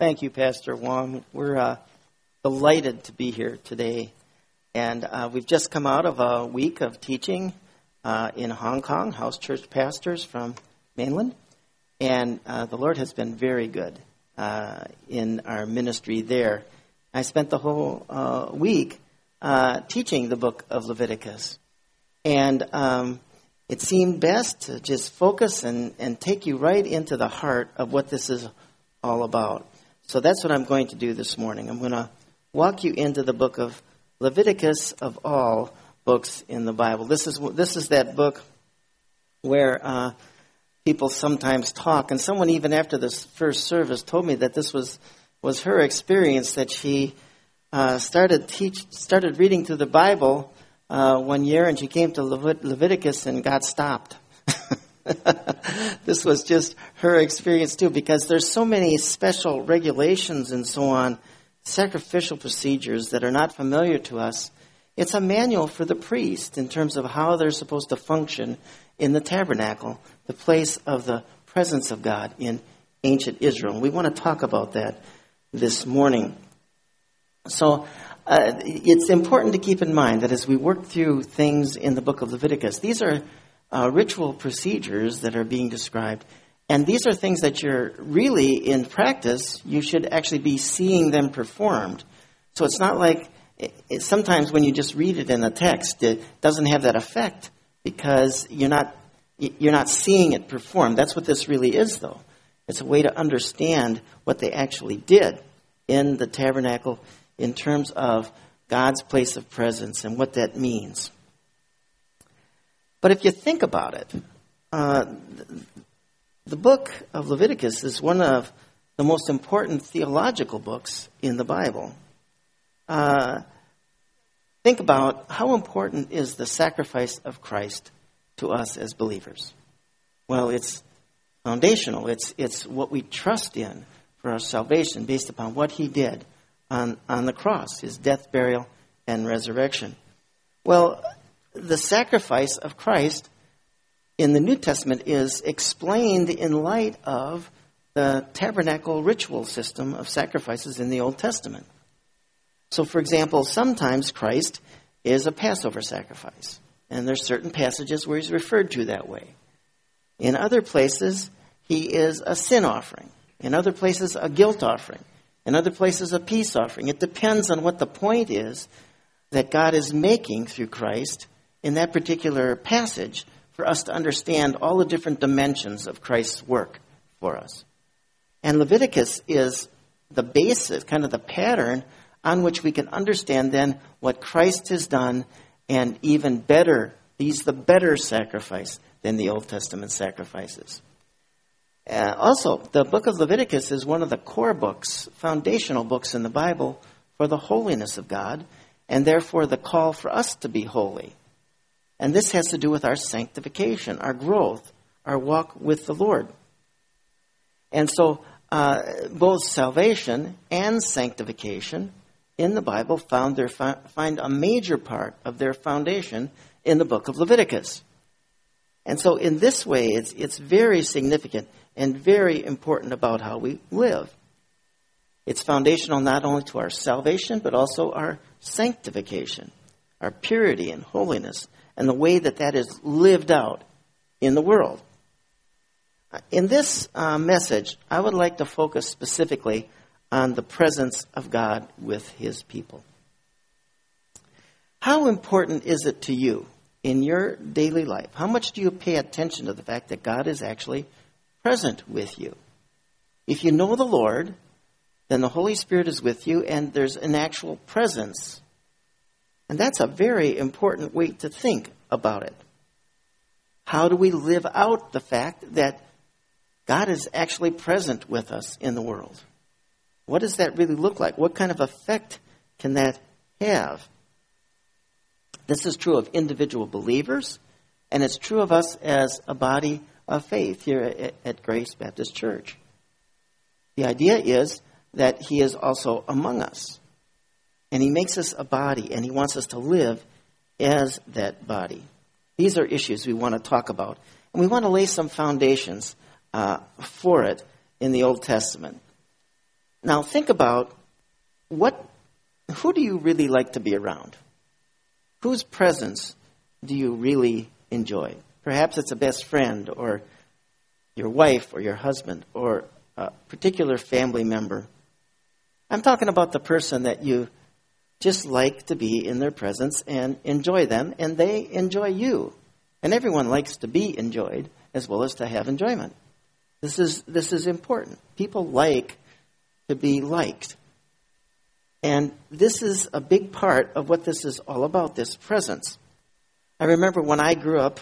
Thank you, Pastor Wong. We're uh, delighted to be here today. And uh, we've just come out of a week of teaching uh, in Hong Kong, house church pastors from mainland. And uh, the Lord has been very good uh, in our ministry there. I spent the whole uh, week teaching the book of Leviticus. And um, it seemed best to just focus and, and take you right into the heart of what this is all about. So that's what I'm going to do this morning. I'm going to walk you into the book of Leviticus of all books in the Bible. This is this is that book where uh, people sometimes talk, and someone even after this first service told me that this was was her experience that she uh, started teach started reading through the Bible uh, one year, and she came to Levit- Leviticus and got stopped. this was just her experience too, because there's so many special regulations and so on, sacrificial procedures that are not familiar to us. It's a manual for the priest in terms of how they're supposed to function in the tabernacle, the place of the presence of God in ancient Israel. We want to talk about that this morning. So, uh, it's important to keep in mind that as we work through things in the book of Leviticus, these are uh, ritual procedures that are being described. And these are things that you're really, in practice, you should actually be seeing them performed. So it's not like it, sometimes when you just read it in a text, it doesn't have that effect because you're not you're not seeing it performed. That's what this really is, though. It's a way to understand what they actually did in the tabernacle in terms of God's place of presence and what that means. But if you think about it, uh, the book of Leviticus is one of the most important theological books in the Bible. Uh, think about how important is the sacrifice of Christ to us as believers. Well, it's foundational. It's it's what we trust in for our salvation, based upon what He did on on the cross, His death, burial, and resurrection. Well, the sacrifice of Christ in the New Testament is explained in light of the tabernacle ritual system of sacrifices in the Old Testament. So, for example, sometimes Christ is a Passover sacrifice, and there's certain passages where he's referred to that way. In other places, he is a sin offering. In other places, a guilt offering. In other places, a peace offering. It depends on what the point is that God is making through Christ in that particular passage for us to understand all the different dimensions of Christ's work for us. And Leviticus is the basis, kind of the pattern on which we can understand then what Christ has done and even better, he's the better sacrifice than the Old Testament sacrifices. Uh, also, the book of Leviticus is one of the core books, foundational books in the Bible for the holiness of God, and therefore the call for us to be holy. And this has to do with our sanctification, our growth, our walk with the Lord. And so, uh, both salvation and sanctification in the Bible found their find a major part of their foundation in the book of Leviticus. And so, in this way, it's, it's very significant and very important about how we live. It's foundational not only to our salvation, but also our sanctification, our purity and holiness and the way that that is lived out in the world. In this uh, message, I would like to focus specifically on the presence of God with His people. How important is it to you in your daily life? How much do you pay attention to the fact that God is actually present with you? If you know the Lord, then the Holy Spirit is with you and there's an actual presence and that's a very important way to think about it. How do we live out the fact that God is actually present with us in the world? What does that really look like? What kind of effect can that have? This is true of individual believers, and it's true of us as a body of faith here at, Grace Baptist Church. The idea is that He is also among us. And He makes us a body, and He wants us to live as that body. These are issues we want to talk about. And we want to lay some foundations uh, for it in the Old Testament. Now think about what who do you really like to be around? Whose presence do you really enjoy? Perhaps it's a best friend or your wife or your husband or a particular family member. I'm talking about the person that you just like to be in their presence and enjoy them, and they enjoy you. And everyone likes to be enjoyed as well as to have enjoyment. This is, this is important. People like to be liked. And this is a big part of what this is all about this presence. I remember when I grew up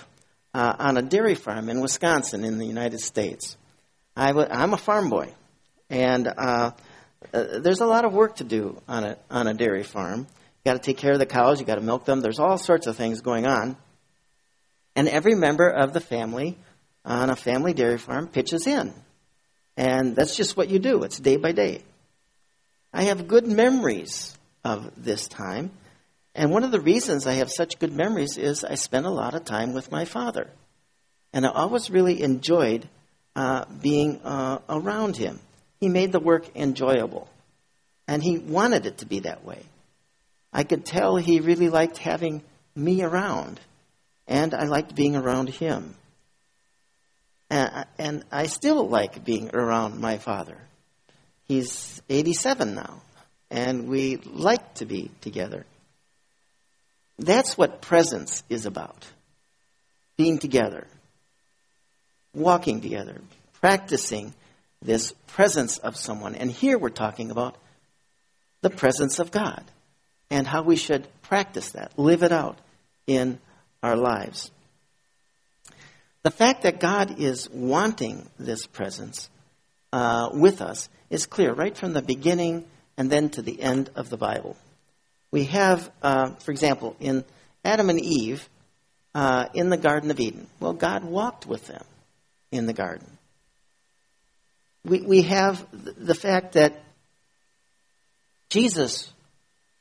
uh, on a dairy farm in Wisconsin in the United States. i w- I'm a farm boy, and uh, uh, there's a lot of work to do on a, on a dairy farm. You got to take care of the cows, you got to milk them. There's all sorts of things going on. And every member of the family on a family dairy farm pitches in. And that's just what you do. It's day by day. I have good memories of this time. And one of the reasons I have such good memories is I spent a lot of time with my father. And I always really enjoyed uh, being uh, around him. He made the work enjoyable. And he wanted it to be that way. I could tell he really liked having me around. And I liked being around him. And, I still like being around my father. He's 87 now, and we like to be together. That's what presence is about being together, walking together, practicing this presence of someone. And here we're talking about the presence of God and how we should practice that, live it out in our lives. The fact that God is wanting this presence uh, with us is clear right from the beginning and then to the end of the Bible. We have, uh, for example, in Adam and Eve uh, in the Garden of Eden. Well, God walked with them in the garden. We, we have the fact that Jesus,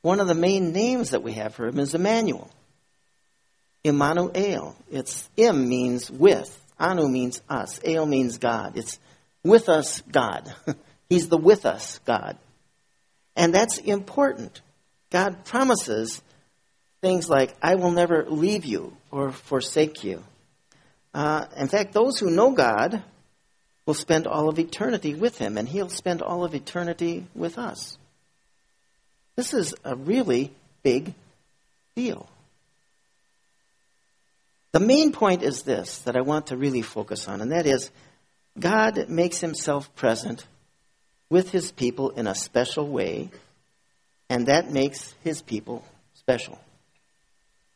one of the main names that we have for him is Emmanuel. Emmanuel. It's Im means with. Anu means us. El means God. It's with us God. He's the with us God. And that's important. God promises things like, I will never leave you or forsake you. Uh, in fact, those who know God will spend all of eternity with Him, and He'll spend all of eternity with us. This is a really big deal. The main point is this that I want to really focus on, and that is God makes himself present with his people in a special way, and that makes his people special.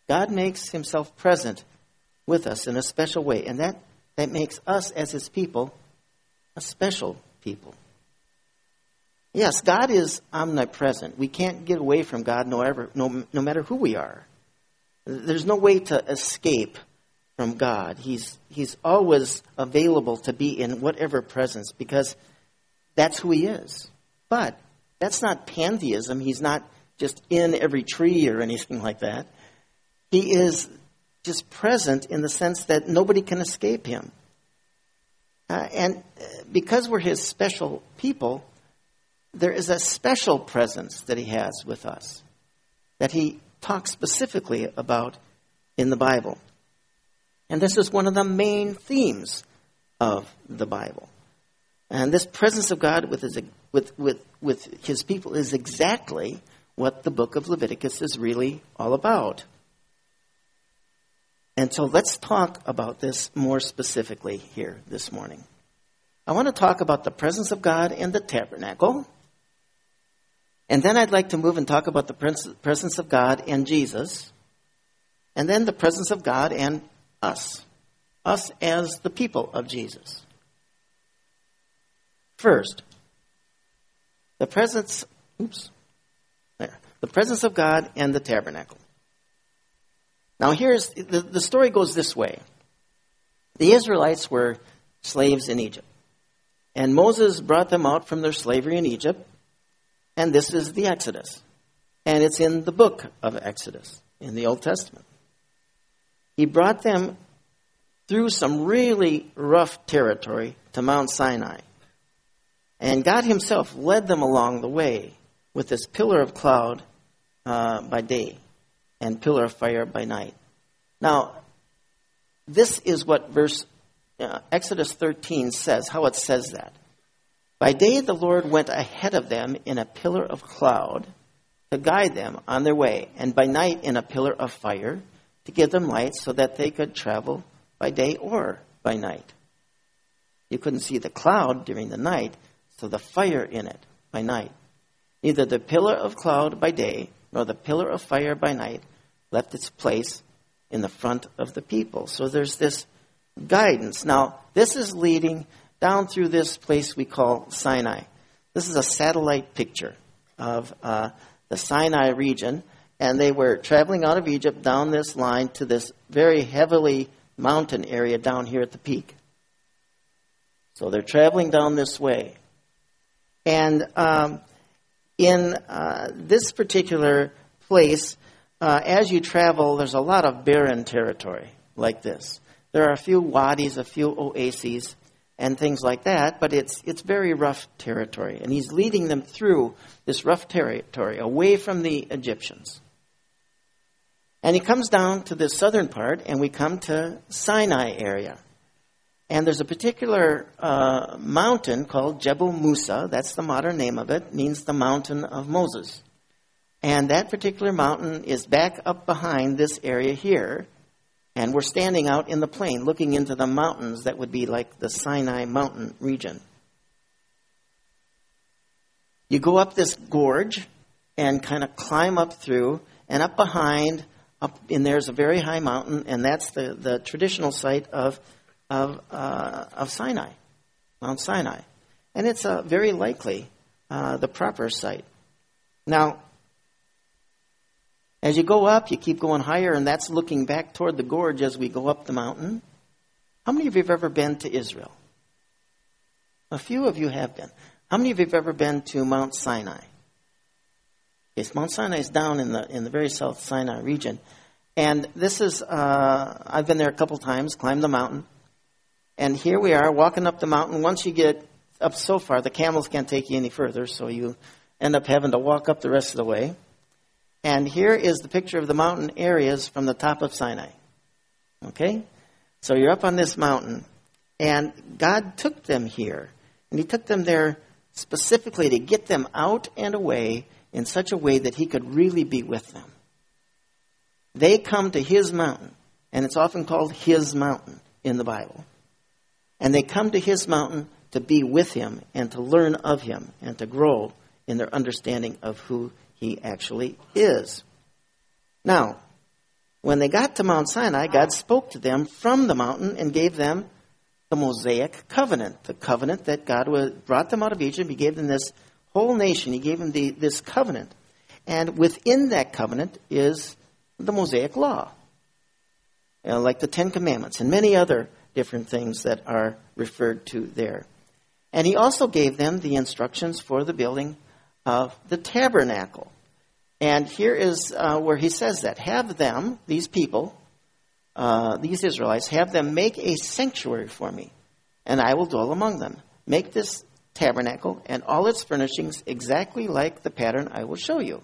God makes himself present with us in a special way, and that, that makes us as his people a special people. Yes, God is omnipresent. We can't get away from God no, ever, no, no matter who we are. There's no way to escape from God. He's, he's always available to be in whatever presence because that's who He is. But that's not pantheism. He's not just in every tree or anything like that. He is just present in the sense that nobody can escape Him. Uh, and uh, because we're His special people, there is a special presence that He has with us that He talks specifically about in the Bible. And this is one of the main themes of the Bible. And this presence of God with his, with, with, with his people is exactly what the book of Leviticus is really all about. And so let's talk about this more specifically here this morning. I want to talk about the presence of God in the tabernacle. And then I'd like to move and talk about the presence of God in Jesus. And then the presence of God and us, us as the people of Jesus. First, the presence, oops, there, the presence of God and the tabernacle. Now, here's the, the story goes this way the Israelites were slaves in Egypt, and Moses brought them out from their slavery in Egypt, and this is the Exodus. And it's in the book of Exodus in the Old Testament. He brought them through some really rough territory to Mount Sinai. And God Himself led them along the way with this pillar of cloud uh, by day and pillar of fire by night. Now, this is what verse uh, Exodus 13 says, how it says that. By day the Lord went ahead of them in a pillar of cloud to guide them on their way, and by night in a pillar of fire to give them light so that they could travel by day or by night. You couldn't see the cloud during the night, so the fire in it by night. Neither the pillar of cloud by day nor the pillar of fire by night left its place in the front of the people. So there's this guidance. Now, this is leading down through this place we call Sinai. This is a satellite picture of uh, the Sinai region, and they were traveling out of Egypt down this line to this very heavily mountain area down here at the peak. So they're traveling down this way. And um, in uh, this particular place, uh, as you travel, there's a lot of barren territory like this. There are a few wadis, a few oases, and things like that, but it's, it's very rough territory. And he's leading them through this rough territory away from the Egyptians. And he comes down to the southern part, and we come to Sinai area. And there's a particular uh, mountain called Jebel Musa. That's the modern name of it. Means the mountain of Moses. And that particular mountain is back up behind this area here. And we're standing out in the plain looking into the mountains that would be like the Sinai mountain region. You go up this gorge and kind of climb up through, and up behind, up in there's a very high mountain, and that's the, the traditional site of, of, uh, of Sinai, Mount Sinai. And it's uh, very likely uh, the proper site. Now, as you go up, you keep going higher, and that's looking back toward the gorge as we go up the mountain. How many of you have ever been to Israel? A few of you have been. How many of you have ever been to Mount Sinai? Yes, Mount Sinai is down in the in the very South Sinai region, and this is uh, I've been there a couple times, climbed the mountain, and here we are walking up the mountain. Once you get up so far, the camels can't take you any further, so you end up having to walk up the rest of the way. And here is the picture of the mountain areas from the top of Sinai. Okay? So you're up on this mountain, and God took them here. And He took them there specifically to get them out and away in such a way that He could really be with them. They come to His mountain, and it's often called His mountain in the Bible. And they come to His mountain to be with Him and to learn of Him and to grow in their understanding of who he actually is. Now, when they got to Mount Sinai, God spoke to them from the mountain and gave them the Mosaic covenant, the covenant that God brought them out of Egypt. He gave them this whole nation. He gave them the, this covenant. And within that covenant is the Mosaic law, you know, like the Ten Commandments and many other different things that are referred to there. And he also gave them the instructions for the building of the tabernacle. And here is uh, where he says that. Have them, these people, uh, these Israelites, have them make a sanctuary for me, and I will dwell among them. Make this tabernacle and all its furnishings exactly like the pattern I will show you.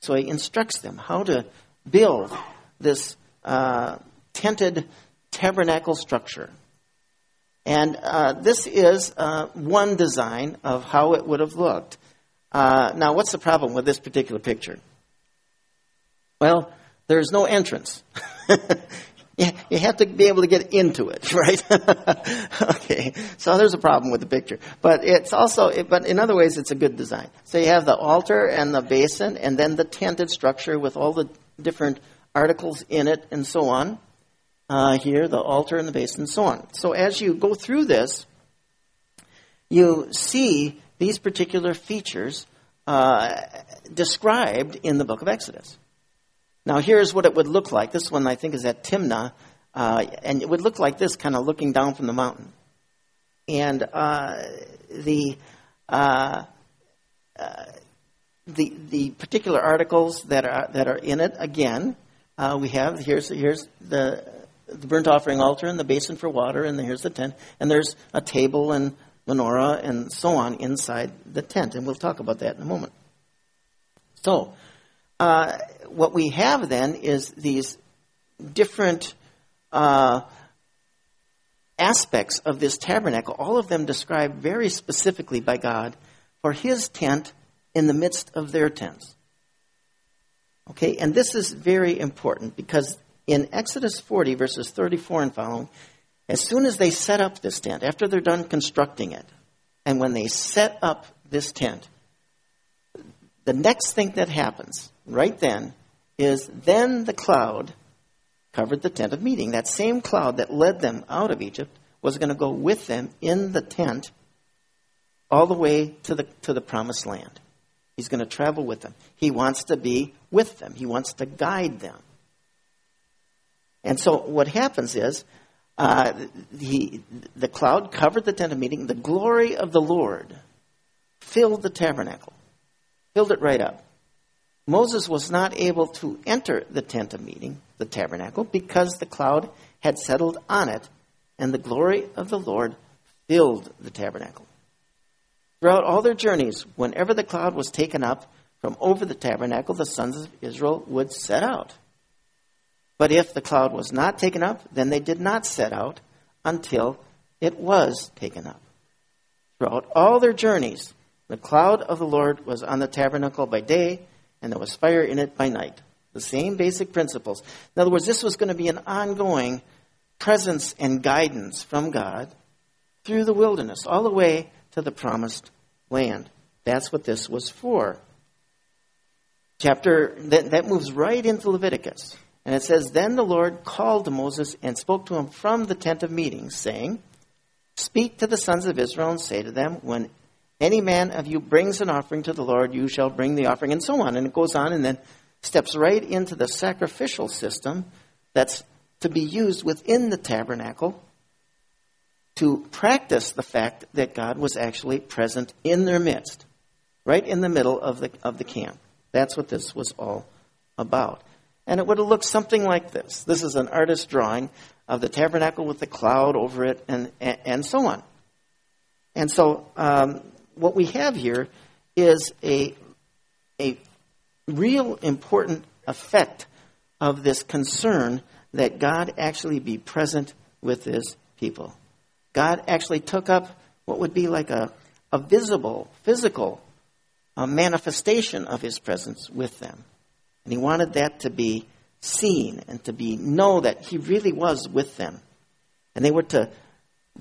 So he instructs them how to build this uh, tented tabernacle structure. And uh, this is uh, one design of how it would have looked. Uh, now, what's the problem with this particular picture? Well, there's no entrance. you have to be able to get into it, right? okay, so there's a problem with the picture, but it's also, but in other ways, it's a good design. So you have the altar and the basin, and then the tented structure with all the different articles in it, and so on. Uh, here, the altar and the basin, and so on. So as you go through this, you see these particular features uh, described in the book of Exodus. Now, here's what it would look like. This one, I think, is at Timnah, uh, and it would look like this, kind of looking down from the mountain. And uh, the uh, uh, the the particular articles that are that are in it again, uh, we have here's here's the the burnt offering altar and the basin for water, and here's the tent, and there's a table and menorah and so on inside the tent. And we'll talk about that in a moment. So, uh, what we have then is these different uh, aspects of this tabernacle, all of them described very specifically by God for his tent in the midst of their tents. Okay, and this is very important because in Exodus 40, verses 34 and following, as soon as they set up this tent, after they're done constructing it, and when they set up this tent, the next thing that happens right then is then the cloud covered the tent of meeting. That same cloud that led them out of Egypt was going to go with them in the tent all the way to the, to the promised land. He's going to travel with them. He wants to be with them, he wants to guide them. And so what happens is uh, the, the cloud covered the tent of meeting. The glory of the Lord filled the tabernacle, filled it right up. Moses was not able to enter the tent of meeting, the tabernacle, because the cloud had settled on it, and the glory of the Lord filled the tabernacle. Throughout all their journeys, whenever the cloud was taken up from over the tabernacle, the sons of Israel would set out. But if the cloud was not taken up, then they did not set out until it was taken up. Throughout all their journeys, the cloud of the Lord was on the tabernacle by day, and there was fire in it by night. The same basic principles. In other words, this was going to be an ongoing presence and guidance from God through the wilderness, all the way to the promised land. That's what this was for. Chapter, that, that moves right into Leviticus. And it says, Then the Lord called Moses and spoke to him from the tent of meeting, saying, Speak to the sons of Israel and say to them, When any man of you brings an offering to the Lord, you shall bring the offering, and so on. And it goes on and then steps right into the sacrificial system that's to be used within the tabernacle to practice the fact that God was actually present in their midst, right in the middle of the, of the camp. That's what this was all about. And it would have looked something like this. This is an artist's drawing of the tabernacle with the cloud over it and, and, and so on. And so um, what we have here is a, a real important effect of this concern that God actually be present with his people. God actually took up what would be like a, a visible, physical a manifestation of his presence with them. And he wanted that to be seen and to be know that he really was with them. And they were to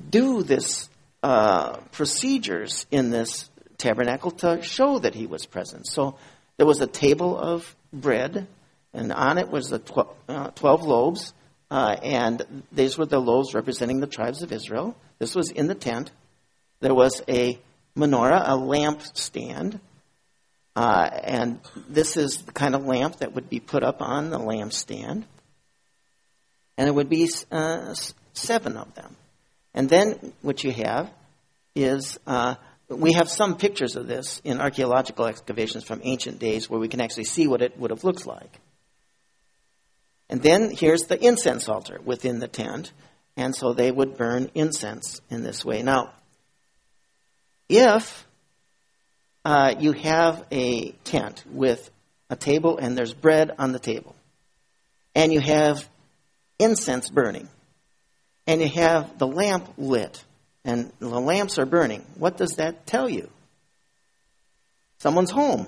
do this uh, procedures in this tabernacle to show that he was present. So there was a table of bread, and on it was the tw- uh, 12 loaves, uh, and these were the loaves representing the tribes of Israel. This was in the tent. There was a menorah, a lamp stand, uh, and this is the kind of lamp that would be put up on the lampstand. And there would be uh, seven of them. And then what you have is uh, we have some pictures of this in archaeological excavations from ancient days where we can actually see what it would have looked like. And then here's the incense altar within the tent. And so they would burn incense in this way. Now, if uh, you have a tent with a table and there's bread on the table, and you have incense burning, and you have the lamp lit, and the lamps are burning, what does that tell you? Someone's home.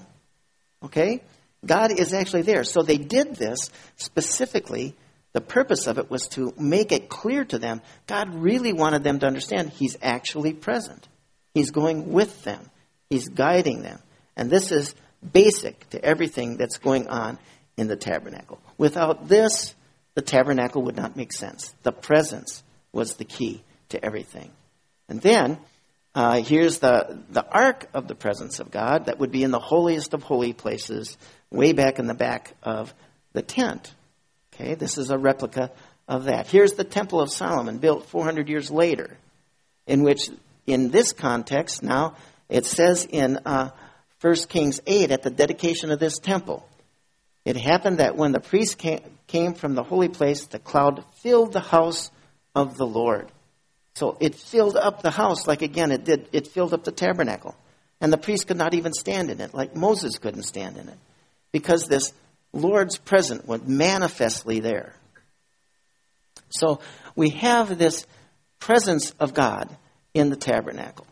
Okay? God is actually there. So they did this specifically. The purpose of it was to make it clear to them God really wanted them to understand He's actually present. He's going with them, He's guiding them. And this is basic to everything that's going on in the tabernacle. Without this, the tabernacle would not make sense. The presence was the key to everything. And then uh, here's the, the ark of the presence of God that would be in the holiest of holy places, way back in the back of the tent. Okay, this is a replica of that. Here's the Temple of Solomon, built 400 years later, in which, in this context, now it says in uh, 1 Kings 8 at the dedication of this temple, it happened that when the priest came, came from the holy place, the cloud filled the house of the Lord. So it filled up the house like again it did, it filled up the tabernacle. And the priest could not even stand in it, like Moses couldn't stand in it. Because this Lord's presence was manifestly there. So we have this presence of God in the tabernacle.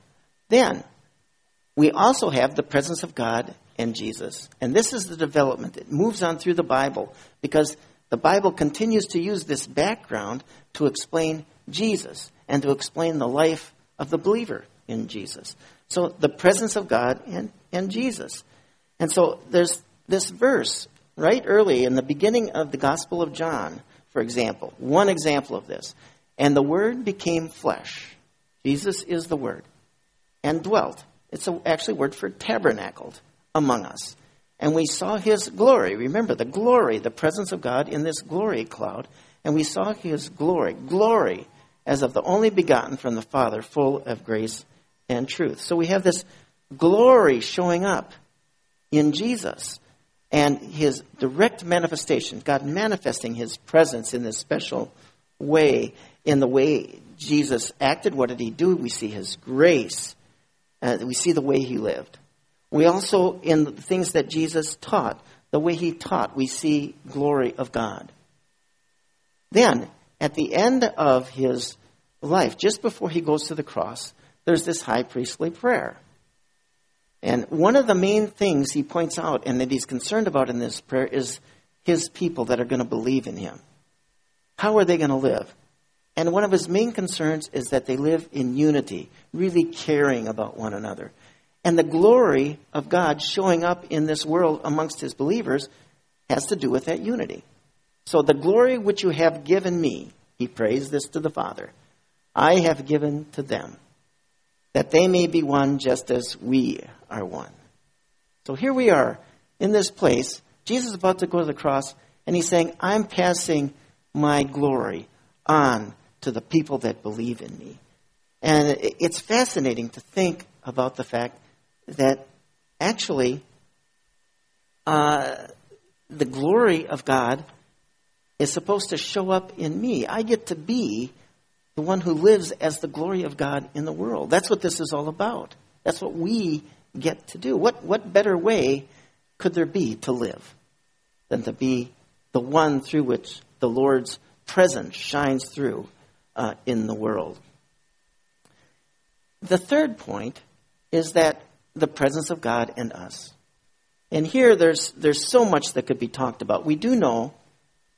Then we also have the presence of God and Jesus. And this is the development. It moves on through the Bible because the Bible continues to use this background to explain Jesus and to explain the life of the believer in Jesus. So the presence of God and, and Jesus. And so there's this verse right early in the beginning of the Gospel of John, for example. One example of this. And the Word became flesh. Jesus is the Word. And dwelt. It's a, actually a word for tabernacled among us. And we saw his glory. Remember the glory, the presence of God in this glory cloud. And we saw his glory. Glory as of the only begotten from the Father, full of grace and truth. So we have this glory showing up in Jesus and his direct manifestation, God manifesting his presence in this special way, in the way Jesus acted. What did he do? We see his grace. Uh, we see the way he lived. We also, in the things that Jesus taught, the way he taught, we see glory of God. Then, at the end of his life, just before he goes to the cross, there's this high priestly prayer. And one of the main things he points out and that he's concerned about in this prayer is his people that are going to believe in him. How are they going to live? And one of his main concerns is that they live in unity, really caring about one another. And the glory of God showing up in this world amongst his believers has to do with that unity. So the glory which you have given me, he prays this to the Father, I have given to them, that they may be one just as we are one. So here we are in this place. Jesus is about to go to the cross, and he's saying, I'm passing my glory on to the people that believe in me. And it's fascinating to think about the fact that actually uh, the glory of God is supposed to show up in me. I get to be the one who lives as the glory of God in the world. That's what this is all about. That's what we get to do. What, what better way could there be to live than to be the one through which the Lord's presence shines through uh, in the world? The third point is that the presence of God in us. And here there's, there's so much that could be talked about. We do know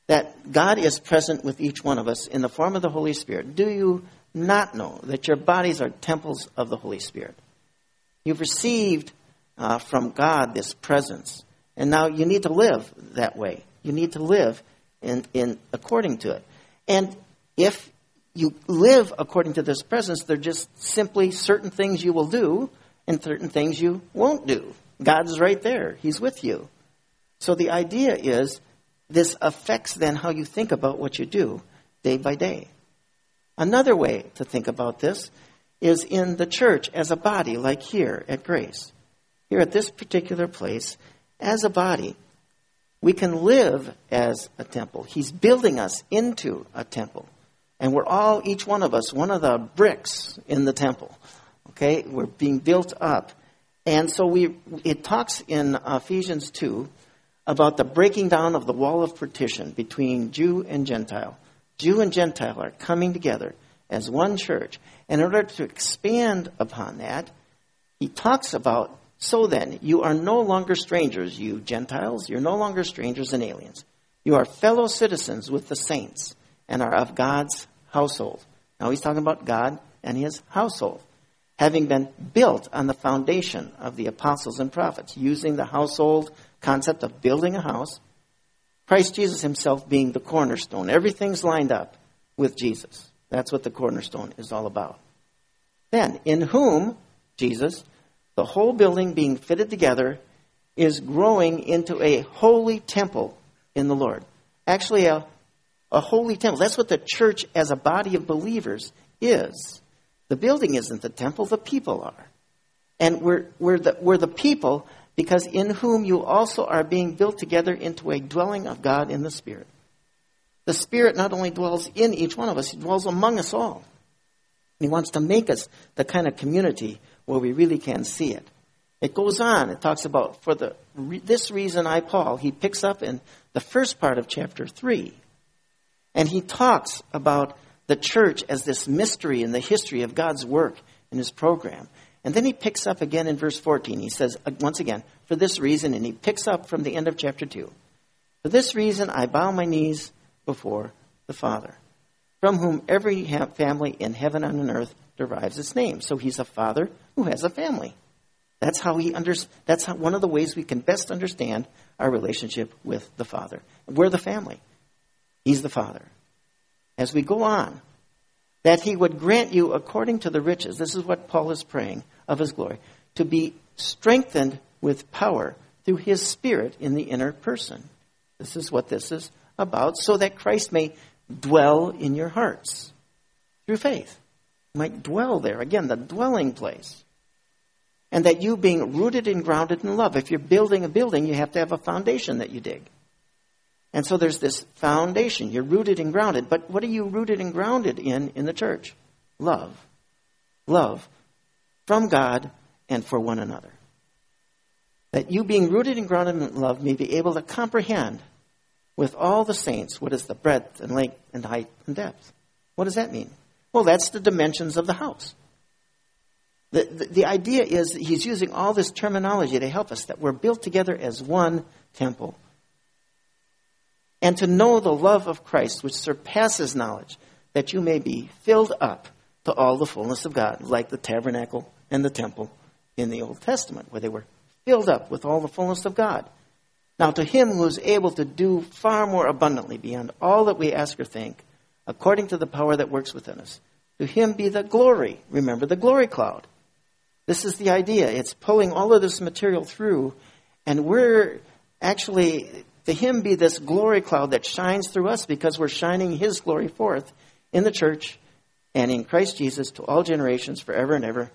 that God is present with each one of us in the form of the Holy Spirit. Do you not know that your bodies are temples of the Holy Spirit? You've received uh, from God this presence, and now you need to live that way. You need to live in, in according to it. And if you live according to this presence, they're just simply certain things you will do and certain things you won't do. God's right there. He's with you. So the idea is this affects then how you think about what you do day by day. Another way to think about this is in the church as a body, like here at Grace. Here at this particular place, as a body, we can live as a temple. He's building us into a temple. And we're all, each one of us, one of the bricks in the temple. Okay? We're being built up. And so we, it talks in Ephesians 2 about the breaking down of the wall of partition between Jew and Gentile. Jew and Gentile are coming together as one church. And in order to expand upon that, he talks about so then, you are no longer strangers, you Gentiles. You're no longer strangers and aliens. You are fellow citizens with the saints and are of God's household. Now he's talking about God and his household having been built on the foundation of the apostles and prophets, using the household concept of building a house, Christ Jesus himself being the cornerstone. Everything's lined up with Jesus. That's what the cornerstone is all about. Then, in whom, Jesus, the whole building being fitted together, is growing into a holy temple in the Lord. Actually, a, a holy temple. That's what the church as a body of believers is. The building isn't the temple, the people are. And we're, we're, the, we're the people because in whom you also are being built together into a dwelling of God in the Spirit. The Spirit not only dwells in each one of us, He dwells among us all. He wants to make us the kind of community where we really can see it. It goes on. It talks about for the this reason I Paul. He picks up in the first part of chapter three, and he talks about the church as this mystery in the history of God's work in His program. And then he picks up again in verse 14. He says uh, once again, for this reason, and he picks up from the end of chapter two. For this reason, I bow my knees before the Father, from whom every family in heaven and on earth derives its name. So he's a father who has a family. That's how he under, that's how, one of the ways we can best understand our relationship with the Father. We're the family. He's the Father. As we go on, that he would grant you according to the riches, this is what Paul is praying, of his glory, to be strengthened with power through his Spirit in the inner person. This is what this is about, so that Christ may dwell in your hearts through faith. Might dwell there. Again, the dwelling place and that you being rooted and grounded in love. If you're building a building, you have to have a foundation that you dig. And so there's this foundation. You're rooted and grounded. But what are you rooted and grounded in in the church? Love. Love from God and for one another. That you being rooted and grounded in love may be able to comprehend with all the saints what is the breadth and length and height and depth. What does that mean? Well, that's the dimensions of the house. The, the, the idea is that he's using all this terminology to help us that we're built together as one temple. And to know the love of Christ, which surpasses knowledge, that you may be filled up to all the fullness of God, like the tabernacle and the temple in the Old Testament, where they were filled up with all the fullness of God. Now, to him who is able to do far more abundantly beyond all that we ask or think, according to the power that works within us, to him be the glory. Remember the glory cloud this is the idea. It's pulling all of this material through, and we're actually, to Him be this glory cloud that shines through us because we're shining His glory forth in the church and in Christ Jesus to all generations forever and ever.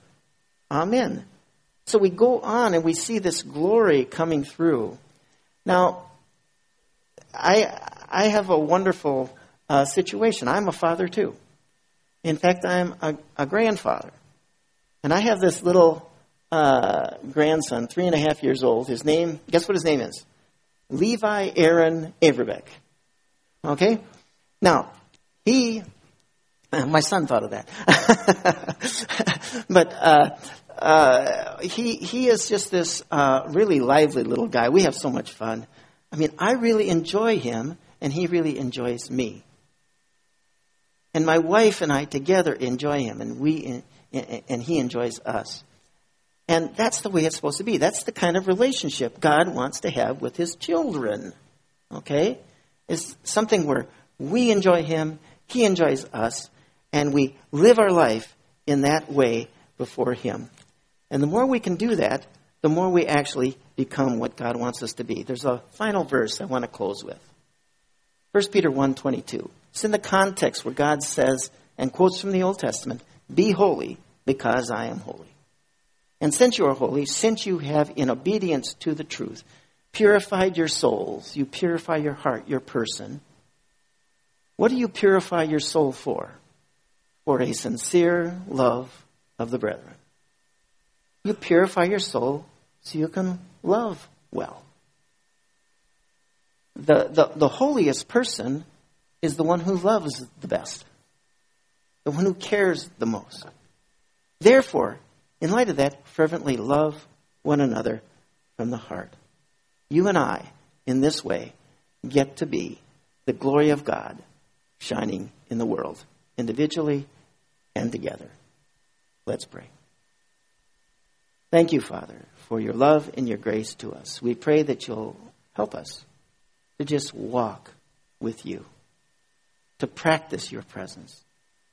Amen. So we go on and we see this glory coming through. Now, I, I have a wonderful uh, situation. I'm a father too. In fact, I'm a, a grandfather. And I have this little uh, grandson, three and a half years old. His name, guess what his name is? Levi Aaron Averbeck. Okay? Now, he, uh, my son thought of that. but uh, uh, he, he is just this uh, really lively little guy. We have so much fun. I mean, I really enjoy him, and he really enjoys me. And my wife and I together enjoy him, and we and he enjoys us. And that's the way it's supposed to be. That's the kind of relationship God wants to have with his children. Okay? It's something where we enjoy him, he enjoys us, and we live our life in that way before him. And the more we can do that, the more we actually become what God wants us to be. There's a final verse I want to close with. 1 Peter 1:22. It's in the context where God says and quotes from the Old Testament, be holy, because I am holy. And since you are holy, since you have, in obedience to the truth, purified your souls, you purify your heart, your person. What do you purify your soul for? For a sincere love of the brethren. You purify your soul so you can love well. The, the, the holiest person is the one who loves the best the one who cares the most. Therefore, in light of that, fervently love one another from the heart. You and I, in this way, get to be the glory of God shining in the world, individually and together. Let's pray. Thank you, Father, for your love and your grace to us. We pray that you'll help us to just walk with you, to practice your presence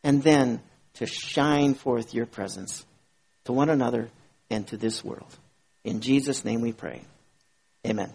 and then to shine forth your presence to one another and to this world. In Jesus' name we pray. Amen.